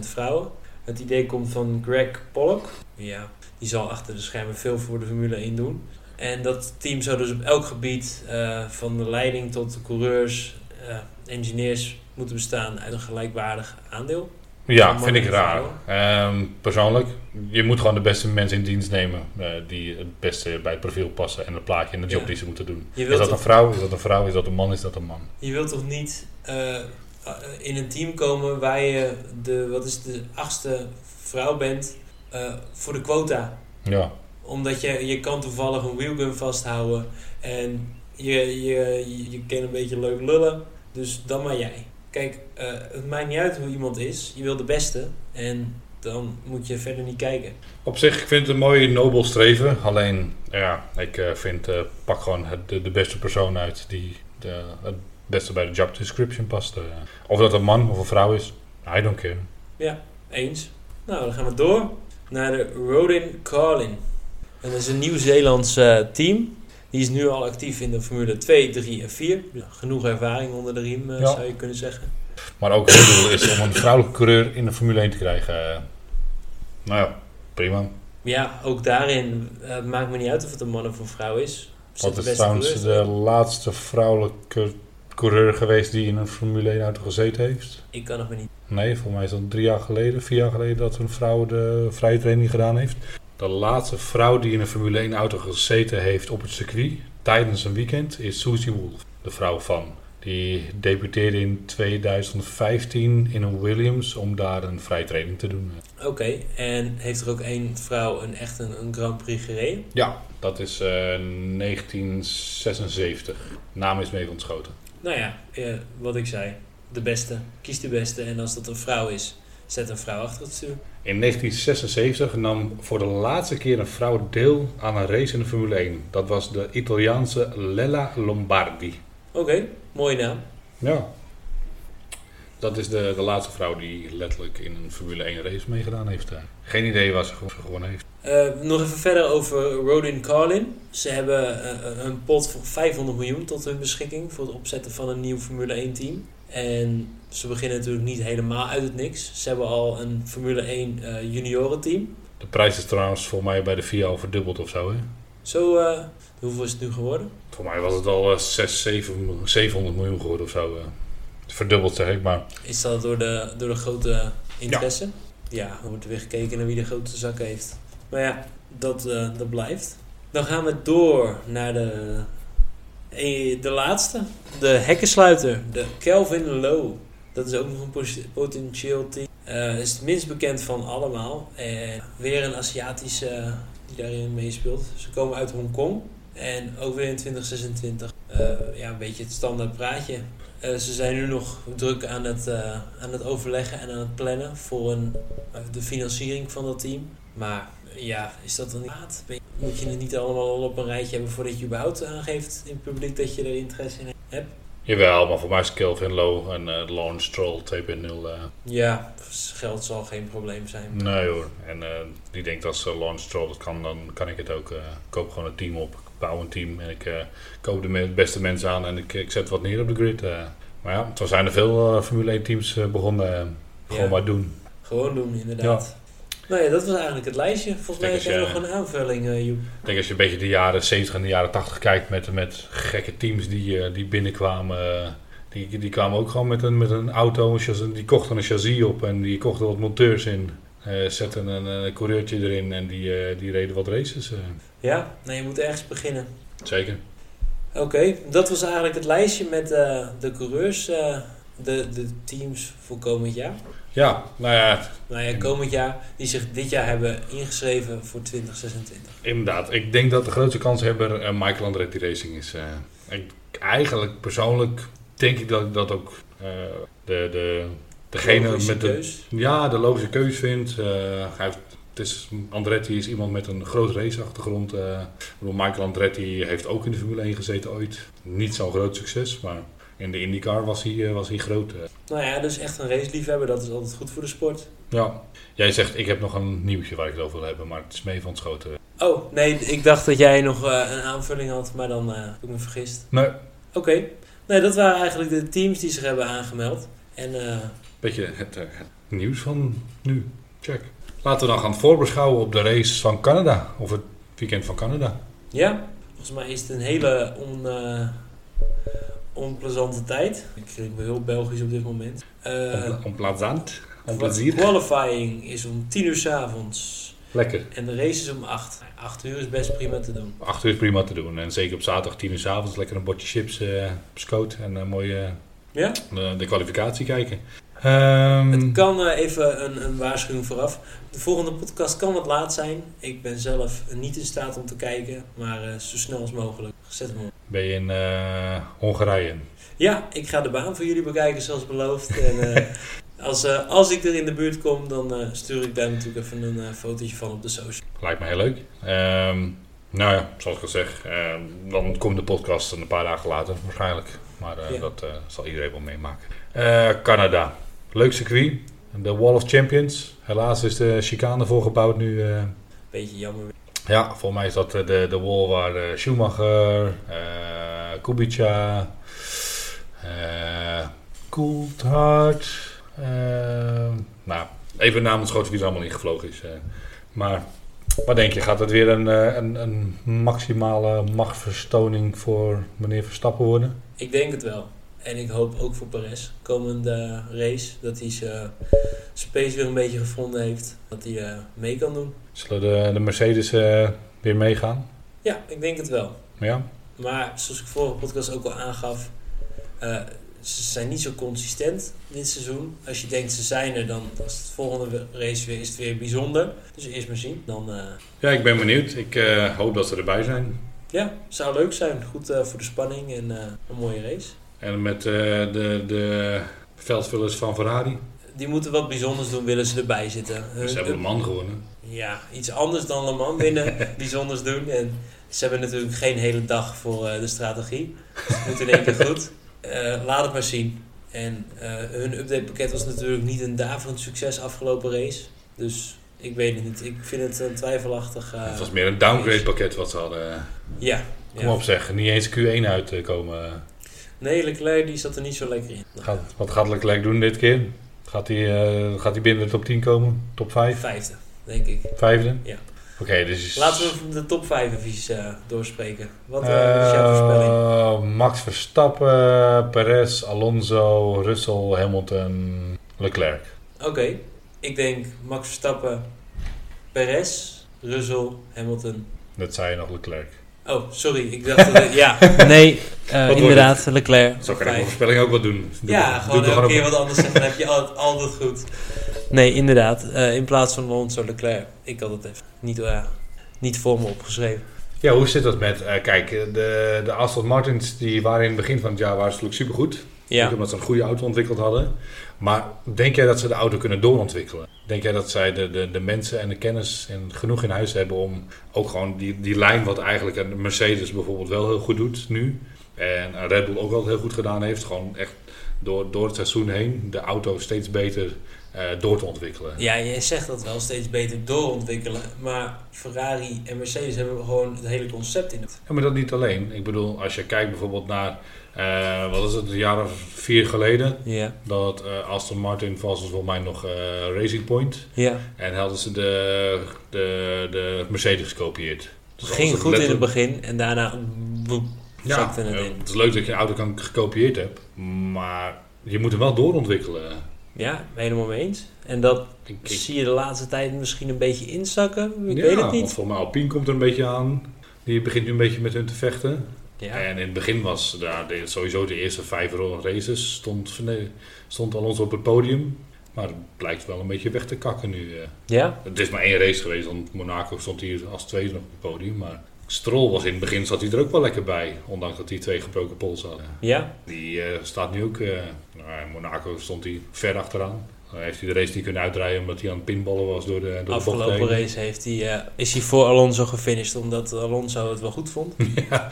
vrouwen. Het idee komt van Greg Pollock. Ja, die zal achter de schermen veel voor de Formule 1 doen. En dat team zou dus op elk gebied, eh, van de leiding tot de coureurs, eh, engineers, moeten bestaan uit een gelijkwaardig aandeel. Ja, vind ik raar. Ehm, persoonlijk, je moet gewoon de beste mensen in dienst nemen. eh, die het beste bij het profiel passen en het plaatje en de job Ja. die ze moeten doen. Is dat een vrouw? Is dat een vrouw? Is dat een man? Is dat een man? je wilt toch niet eh, in een team komen waar je de, wat is de achtste vrouw bent eh, voor de quota? Ja, Omdat je, je kan toevallig een wheelgun vasthouden en je, je, je, je kan een beetje leuk lullen. Dus dan maar jij. Kijk, eh, het maakt niet uit hoe iemand is. Je wil de beste. En dan moet je verder niet kijken. Op zich, ik vind het een mooi nobel streven. Alleen, ja, ik eh, vind, eh, pak gewoon het, de, de beste persoon uit die de, het beste bij de job description past. Of dat een man of een vrouw is, I don't care. Eens. Nou, dan gaan we door naar de Rodin Carlin. En dat is een Nieuw-Zeelands team. Die is nu al actief in de Formule 2, 3 en 4. Ja, genoeg ervaring onder de riem, eh, Ja. zou je kunnen zeggen. Maar ook het doel is om een vrouwelijke coureur in de Formule 1 te krijgen. eh. nou ja, prima. Ja, ook daarin eh, het maakt me niet uit of het een man of een vrouw is. Wat de is trouwens de laatste vrouwelijke coureur geweest die in een Formule 1 auto gezeten heeft? Ik kan nog maar niet. Nee, volgens mij is dat drie jaar geleden, vier jaar geleden dat een vrouw de vrije training gedaan heeft. De laatste vrouw die in een Formule 1 auto gezeten heeft op het circuit tijdens een weekend is Susie Wolf, de vrouw van. Die debuteerde in 2015 in een Williams om daar een vrije training te doen. Oké, en heeft er ook één vrouw een echt een, een Grand Prix gereden? Ja, dat is eh, 1976. Naam is mee ontschoten. Nou ja, eh, wat ik zei. De beste. Kies de beste. En als dat een vrouw is, zet een vrouw achter het stuur. In 1976 nam voor de laatste keer een vrouw deel aan een race in de Formule 1. Dat was de Italiaanse Lella Lombardi. Oké, mooie naam. Ja. Dat is de, de laatste vrouw die letterlijk in een Formule 1 race meegedaan heeft. Geen idee waar ze ge- gewonnen heeft. Eh, nog even verder over Rodin Carlin. Ze hebben eh, een pot van 500 miljoen tot hun beschikking voor het opzetten van een nieuw Formule 1 team. En ze beginnen natuurlijk niet helemaal uit het niks. Ze hebben al een Formule 1 eh juniorenteam. De prijs is trouwens voor mij bij de VIA al verdubbeld of zo. Hè? Zo, eh, hoeveel is het nu geworden? Voor mij was het al eh, 6, 7, 700 miljoen geworden of zo. eh. Verdubbeld zeg ik, maar Is dat door de, door de grote interesse? Ja. dan wordt er weer gekeken naar wie de grote zak heeft. Maar ja, dat, eh, dat blijft. Dan gaan we door naar de, de laatste. De hekkensluiter, de Kelvin Low. Dat is ook nog een potentieel team. Eh is het minst bekend van allemaal. En weer een Aziatische die daarin meespeelt. Ze komen uit Hongkong. En ook weer in 2026. Eh, ja, een beetje het standaard praatje. Eh, ze zijn nu nog druk aan het, eh, aan het overleggen en aan het plannen voor een, eh, de financiering van dat team. Maar eh, ja, is dat dan niet laat? Moet je het niet allemaal al op een rijtje hebben voordat je überhaupt aangeeft in het publiek dat je er interesse in hebt? Jawel, maar voor mij is Kelvin Low en uh, Lawrence Stroll 2.0. Uh, ja, geld zal geen probleem zijn. Nee hoor. En uh, die denkt als uh, Lawrence Stroll dat kan, dan kan ik het ook. Ik koop gewoon een team op. Ik bouw een team en ik koop de beste mensen aan en ik, ik zet wat neer op de grid. maar ja, zo zijn er veel Formule 1 teams begonnen. gewoon ja. maar doen. Gewoon doen, inderdaad. Nou ja, dat was eigenlijk het lijstje. Volgens mij heb jij nog een aanvulling, uh, Joep. Ik denk als je een beetje de jaren 70 en de jaren 80 kijkt met, met gekke teams die, uh, die binnenkwamen. Uh, die, die kwamen ook gewoon met een, met een auto, die kochten een chassis op en die kochten wat monteurs in. zetten een, een coureurtje erin en die, die reden wat races. Ja, nou je moet ergens beginnen. Zeker. Oké, dat was eigenlijk het lijstje met de coureurs, de, de teams voor komend jaar. Ja, nou ja. Nou ja, komend jaar, die zich dit jaar hebben ingeschreven voor 2026. Inderdaad, ik denk dat de grootste kanshebber uh, Michael Andretti Racing is. Uh, ik, eigenlijk persoonlijk denk ik dat ik dat ook uh, de, de, degene met de. Keus. Ja, de logische keus vindt. hij heeft, het is, Andretti is iemand met een groot raceachtergrond. Michael Andretti heeft ook in de Formule 1 gezeten ooit. Niet zo'n groot succes, maar in de IndyCar was hij, eh, was hij groot. Eh. Nou ja, dus echt een raceliefhebber, dat is altijd goed voor de sport. Ja. Jij zegt, ik heb nog een nieuwtje waar ik het over wil hebben, maar het is mee van het schoten. Oh, nee, ik dacht dat jij nog uh, een aanvulling had, maar dan heb ik me vergist. Nee. Oké. Nee, dat waren eigenlijk de teams die zich hebben aangemeld. En, uh... Beetje het, het, nieuws van nu. Check. Laten we dan gaan voorbeschouwen op de race van Canada. Of het weekend van Canada. Ja, volgens mij is het een hele on, onplezante tijd. Ik ben heel Belgisch op dit moment. Uh, Onplezant. Onplezier. Qualifying is om 10 uur s avonds. Lekker. En de race is om 8. 8 uur is best prima te doen. 8 uur is prima te doen. En zeker op zaterdag 10 uur s avonds lekker een bordje chips uh, op scoot en een mooie ja? de, de kwalificatie kijken. Um, het kan uh, even een, een, waarschuwing vooraf. De volgende podcast kan wat laat zijn. Ik ben zelf niet in staat om te kijken, maar uh, zo snel als mogelijk. Zet hem op. Ben je in uh, Hongarije? Ja, ik ga de baan voor jullie bekijken zoals beloofd. En, als, als ik er in de buurt kom, dan stuur ik daar natuurlijk even een fotootje van op de social. Lijkt me heel leuk. Um, nou ja, zoals ik al zeg, ehm, dan komt de podcast een paar dagen later waarschijnlijk. Maar ja. dat zal iedereen wel meemaken. Canada. Leuk circuit. De Wall of Champions. Helaas is de chicane voorgebouwd nu. Uh... Beetje jammer. Ja, volgens mij is dat eh, de, de wall waar uh, Schumacher, Kubica, Coulthard... nou, even namens grote wie er allemaal ingevlogen is. maar wat denk je, gaat het weer een, een, een maximale machtsverstoning voor meneer Verstappen worden? Ik denk het wel. En ik hoop ook voor Perez, komende race, dat hij zijn space weer een beetje gevonden heeft. Dat hij uh, mee kan doen. Zullen de, de Mercedes uh, weer meegaan? Ja, ik denk het wel. Ja. Maar zoals ik vorige podcast ook al aangaf, uh, ze zijn niet zo consistent dit seizoen. Als je denkt ze zijn er, dan als het volgende race weer is het weer bijzonder. Dus eerst maar zien. Dan, Ja, ik ben benieuwd. Ik hoop dat ze erbij zijn. Ja, zou leuk zijn. Goed voor de spanning en een mooie race. En met uh, de, de veldvullers van Ferrari? Die moeten wat bijzonders doen, willen ze erbij zitten. Ze hebben Le Mans gewonnen. Ja, iets anders dan Le Mans winnen, bijzonders doen. En ze hebben natuurlijk geen hele dag voor uh, de strategie. Dus het moet in één keer goed. Uh, laat het maar zien. En hun updatepakket was natuurlijk niet een daverend succes afgelopen race. Dus ik weet het niet. Ik vind het een twijfelachtig. het was meer een downgrade pakket wat ze hadden. Ja. Kom ja. op zeg, niet eens Q1 uitkomen. Nee, Leclerc die zat er niet zo lekker in. Gaat, wat gaat Leclerc doen dit keer? Gaat hij, uh, gaat hij binnen de top 10 komen? Top 5? Vijfde, denk ik. Vijfde? Ja. Oké, okay, dus... Laten we de top 5 even uh, doorspreken. Wat uh, is jouw voorspelling? Max Verstappen, Perez, Alonso, Russell, Hamilton, Leclerc. Oké, okay. ik denk Max Verstappen, Perez, Russell, Hamilton. Dat zei je nog Leclerc. Oh, sorry. Ik dacht dat... ja. Nee, uh, inderdaad. Leclerc. Zo kan ik mijn voorspelling ook wel doen. Doe ja, gewoon elke keer wat anders zeggen. Dan heb je altijd, altijd goed. Nee, inderdaad. Uh, in plaats van Alonso Leclerc. Ik had het even niet, uh, niet voor me opgeschreven. Ja, hoe zit dat met... kijk, de, de Aston Martins die waren in het begin van het jaar waren natuurlijk supergoed. Omdat ze een goede auto ontwikkeld hadden. Maar denk jij dat ze de auto kunnen doorontwikkelen? Denk jij dat zij de, de, de mensen en de kennis en genoeg in huis hebben om ook gewoon die, die lijn, wat eigenlijk Mercedes bijvoorbeeld wel heel goed doet nu, En Red Bull ook wel heel goed gedaan heeft. Gewoon echt door, door het seizoen heen de auto steeds beter door te ontwikkelen. Ja, jij zegt dat wel steeds beter doorontwikkelen. Maar Ferrari en Mercedes hebben gewoon het hele concept in het. Ja, maar dat niet alleen. Ik bedoel, als je kijkt bijvoorbeeld naar, eh, wat is het, een jaar of vier geleden. Ja. Dat eh, Aston Martin was volgens mij nog eh, Racing Point. Ja. En hadden ze de, de, de Mercedes gekopieerd. Het ging goed in het begin en daarna Ja, zakte het eh, in. het is leuk dat je een auto kan gekopieerd hebt. Maar je moet hem wel doorontwikkelen. Ja, helemaal mee eens. En dat Ik, ik- zie je de laatste tijd misschien een beetje inzakken. Ik ja, weet het niet. Volgens mij Alpine komt er een beetje aan. Die begint nu een beetje met hun te vechten. Ja. En in het begin was daar sowieso de eerste vijf races stond, nee, stond Alonso op het podium. Maar het blijkt wel een beetje weg te kakken nu. eh. ja? Het is maar één race geweest, want Monaco stond hier als tweede op het podium. Maar Stroll was in het begin zat hij er ook wel lekker bij. Ondanks dat hij twee gebroken pols had. Ja? Die eh, staat nu ook... eh, nou, in Monaco stond hij ver achteraan. Dan heeft hij de race niet kunnen uitdraaien omdat hij aan het pinballen was door de, door Afgelopen race heeft hij, eh, is hij voor Alonso gefinished omdat Alonso het wel goed vond. ja,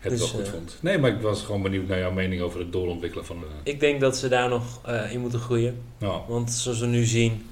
het Dus, wel goed vond. Nee, maar ik was gewoon benieuwd naar jouw mening over het doorontwikkelen van de... Ik denk dat ze daar nog in moeten groeien. Want zoals we nu zien,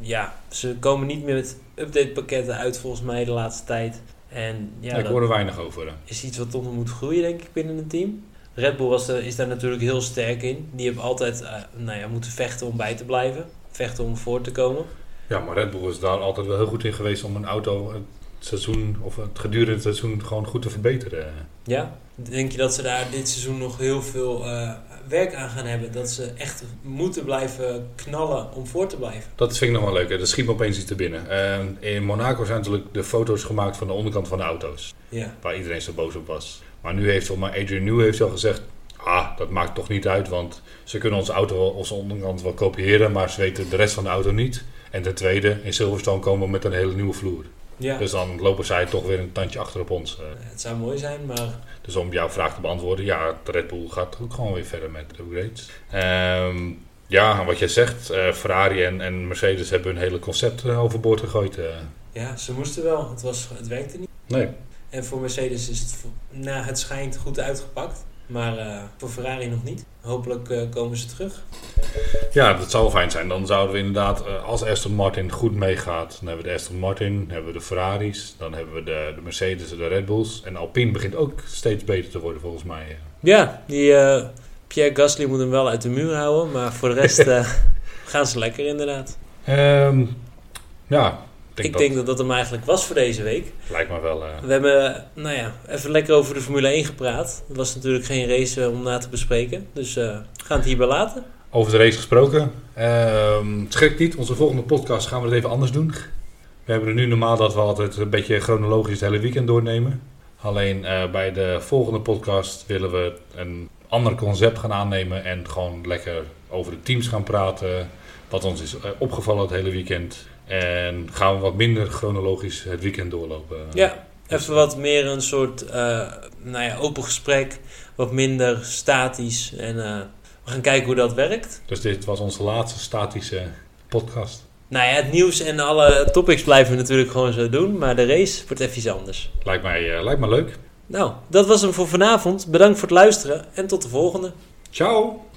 ja, ze komen niet meer met updatepakketten uit volgens mij de laatste tijd. En ja, ik hoor er weinig over. is iets wat toch nog moet groeien denk ik binnen het team. Red Bull was is daar natuurlijk heel sterk in. Die hebben altijd eh, nou ja, moeten vechten om bij te blijven. Vechten om voor te komen. Ja, maar Red Bull is daar altijd wel heel goed in geweest om een auto het seizoen of het gedurende het seizoen gewoon goed te verbeteren. Ja, denk je dat ze daar dit seizoen nog heel veel eh, werk aan gaan hebben? Dat ze echt moeten blijven knallen om voor te blijven? Dat vind ik nog wel leuk. hè. Er schiet me opeens iets te binnen. En in Monaco zijn natuurlijk de foto's gemaakt van de onderkant van de auto's. Ja, Waar iedereen zo boos op was. Maar nu heeft mij Adrian New heeft al gezegd... Ah, dat maakt toch niet uit, want ze kunnen onze auto, onze onderkant wel kopiëren... maar ze weten de rest van de auto niet. En ten tweede, in Silverstone komen we met een hele nieuwe vloer. Ja. Dus dan lopen zij toch weer een tandje achter op ons. eh. het zou mooi zijn, maar Dus om jouw vraag te beantwoorden, ja, de Red Bull gaat ook gewoon weer verder met de upgrades. Ehm, ja, wat jij zegt, eh, Ferrari en, en Mercedes hebben hun hele concept eh, overboord gegooid. ja, ze moesten wel. Het, was, het werkte niet. nee, En voor Mercedes is het, na het schijnt goed uitgepakt. Maar eh, voor Ferrari nog niet. Hopelijk eh, komen ze terug. ja, dat zou fijn zijn. Dan zouden we inderdaad, eh, als Aston Martin goed meegaat, dan hebben we de Aston Martin, dan hebben we de Ferraris, dan hebben we de, de Mercedes en de Red Bulls. En Alpine begint ook steeds beter te worden volgens mij. Ja, die Pierre Gasly moet hem wel uit de muur houden. Maar voor de rest gaan ze lekker inderdaad. Ehm, ja, denk Ik dat denk dat dat hem eigenlijk was voor deze week. lijkt me wel... eh, We hebben, nou ja, even lekker over de Formule 1 gepraat. Het was natuurlijk geen race eh, om na te bespreken. Dus eh, we gaan het hierbij laten. Over de race gesproken. Ehm schrik niet, onze volgende podcast gaan we het even anders doen. We hebben er nu normaal dat we altijd een beetje chronologisch het hele weekend doornemen. Alleen bij de volgende podcast willen we een ander concept gaan aannemen en gewoon lekker over de teams gaan praten. Wat ons is opgevallen het hele weekend. En gaan we wat minder chronologisch het weekend doorlopen. Ja, even wat meer een soort eh, nou ja, open gesprek. Wat minder statisch. En eh, we gaan kijken hoe dat werkt. Dus dit was onze laatste statische podcast. Nou ja, het nieuws en alle topics blijven we natuurlijk gewoon zo doen. Maar de race wordt even iets anders. Lijkt mij, eh, lijkt mij leuk. Nou, dat was hem voor vanavond. Bedankt voor het luisteren en tot de volgende. Ciao!